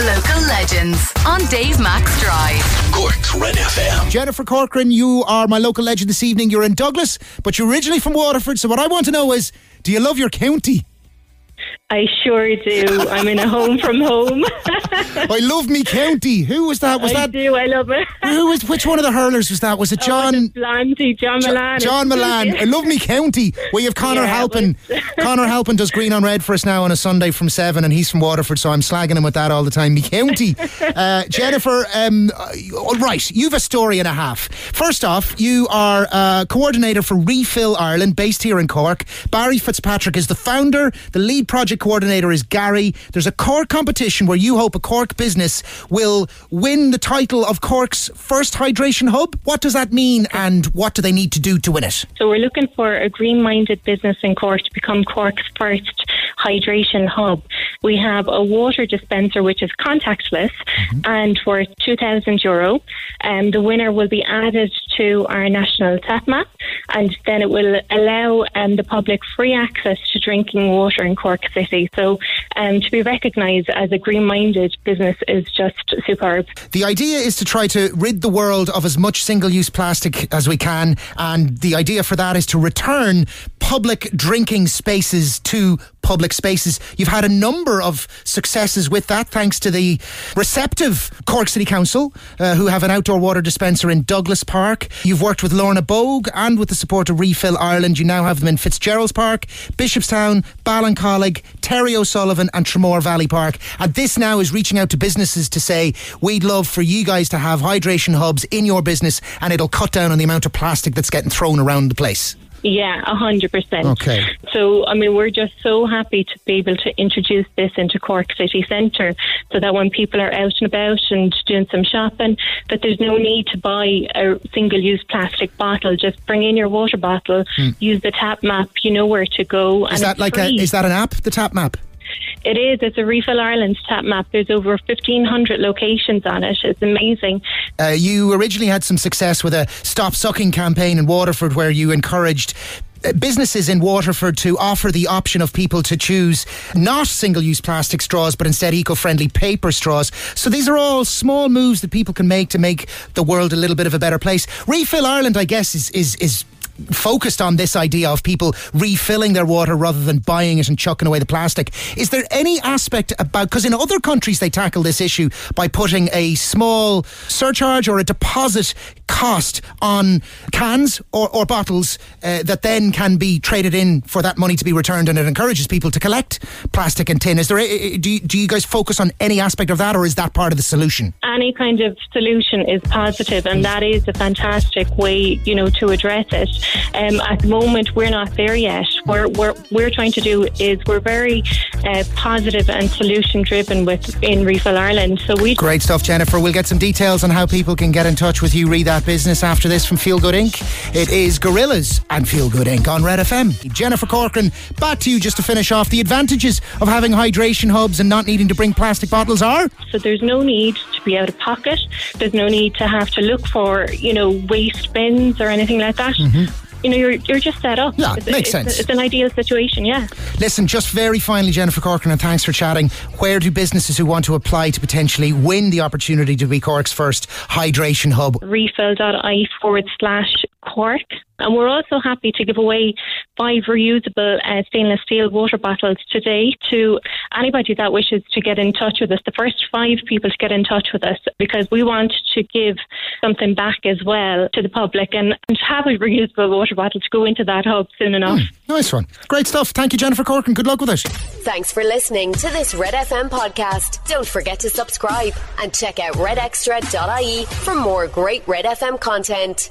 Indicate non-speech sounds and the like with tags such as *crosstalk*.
Local legends on Dave Max Drive. Cork's Red FM. Jennifer Corcoran, you are my local legend this evening. You're in Douglas, but you're originally from Waterford. So what I want to know is, do you love your county? I sure do. I'm in a home from home. *laughs* I love me county. Who was that? Was I that do. I love it. who was which one of the hurlers was that? Was it Oh, John? Blanty, John Mullane. John Mullane. I love me county. We have Connor Yeah, Halpin. *laughs* Connor Halpin does green on red for us now on a Sunday from seven, and he's from Waterford, so I'm slagging him with that all the time. Me county. *laughs* uh, Jennifer, um, all right, you've a story and a half. First off, you are uh, coordinator for Refill Ireland, based here in Cork. Gary Fitzpatrick is the founder. The lead project coordinator is Gary. There's a Cork competition where you hope a Cork business will win the title of Cork's first hydration hub. What does that mean, and what do they need to do to win it? So we're looking for a green-minded business in Cork to become Cork's first hydration hub. We have a water dispenser which is contactless and for 2,000 euro. Um, the winner will be added to our national tap map and then it will allow um, the public free access to drinking water in Cork City. So um, to be recognised as a green-minded business is just superb. The idea is to try to rid the world of as much single use plastic as we can, and the idea for that is to return public drinking spaces to public spaces. You've had a number of successes with that, thanks to the receptive Cork City Council, uh, who have an outdoor water dispenser in Douglas Park. You've worked with Lorna Bogue and with the support of Refill Ireland. You now have them in Fitzgerald's Park, Bishopstown, Ballincollig, Terry O'Sullivan, and Tramore Valley Park. And this now is reaching out to businesses to say, we'd love for you guys to have hydration hubs in your business, and it'll cut down on the amount of plastic that's getting thrown around the place. Yeah, a hundred percent. Okay. So, I mean, we're just so happy to be able to introduce this into Cork City Centre, so that when people are out and about and doing some shopping, that there's no need to buy a single-use plastic bottle. Just bring in your water bottle, use the tap map. You know where to go. Hmm. Is that like a, is that an app, the Tap Map? It is. It's a Refill Ireland tap map. There's over 1,500 locations on it. It's amazing. Uh, you originally had some success with a stop sucking campaign in Waterford where you encouraged uh, businesses in Waterford to offer the option of people to choose not single use plastic straws but instead eco friendly paper straws. So these are all small moves that people can make to make the world a little bit of a better place. Refill Ireland, I guess, is, is, is focused on this idea of people refilling their water rather than buying it and chucking away the plastic. Is there any aspect about, because in other countries they tackle this issue by putting a small surcharge or a deposit cost on cans or, or bottles uh, that then can be traded in for that money to be returned and it encourages people to collect plastic and tin. Is there, a- do you, do you guys focus on any aspect of that or is that part of the solution? any kind of solution is positive and that is a fantastic way you know to address it um, at the moment we're not there yet we're, we're, we're trying to do is we're very uh, positive and solution driven with in Refill Ireland so we Great stuff, Jennifer. We'll get some details on how people can get in touch with you, read that business after this from Feel Good Inc. It is Gorillaz and Feel Good Inc. on Red FM. Jennifer Corcoran, back to you just to finish off. The advantages of having hydration hubs and not needing to bring plastic bottles are? so there's no need to be out of pocket there's no need to have to look for you know waste bins or anything like that you know you're, you're just set up. Yeah, it's, makes it's, sense. it's an ideal situation yeah Listen, just very finally, Jennifer Corcoran, and thanks for chatting. Where do businesses who want to apply to potentially win the opportunity to be Cork's first hydration hub? refill.ie forward slash Cork. And we're also happy to give away five reusable uh, stainless steel water bottles today to anybody that wishes to get in touch with us. The first five people to get in touch with us because we want to give something back as well to the public and, and have a reusable water bottle to go into that hub soon enough. Nice one. Great stuff. Thank you, Jennifer Corcoran. Good luck with it. Thanks for listening to this Red FM podcast. Don't forget to subscribe and check out redextra.ie for more great Red FM content.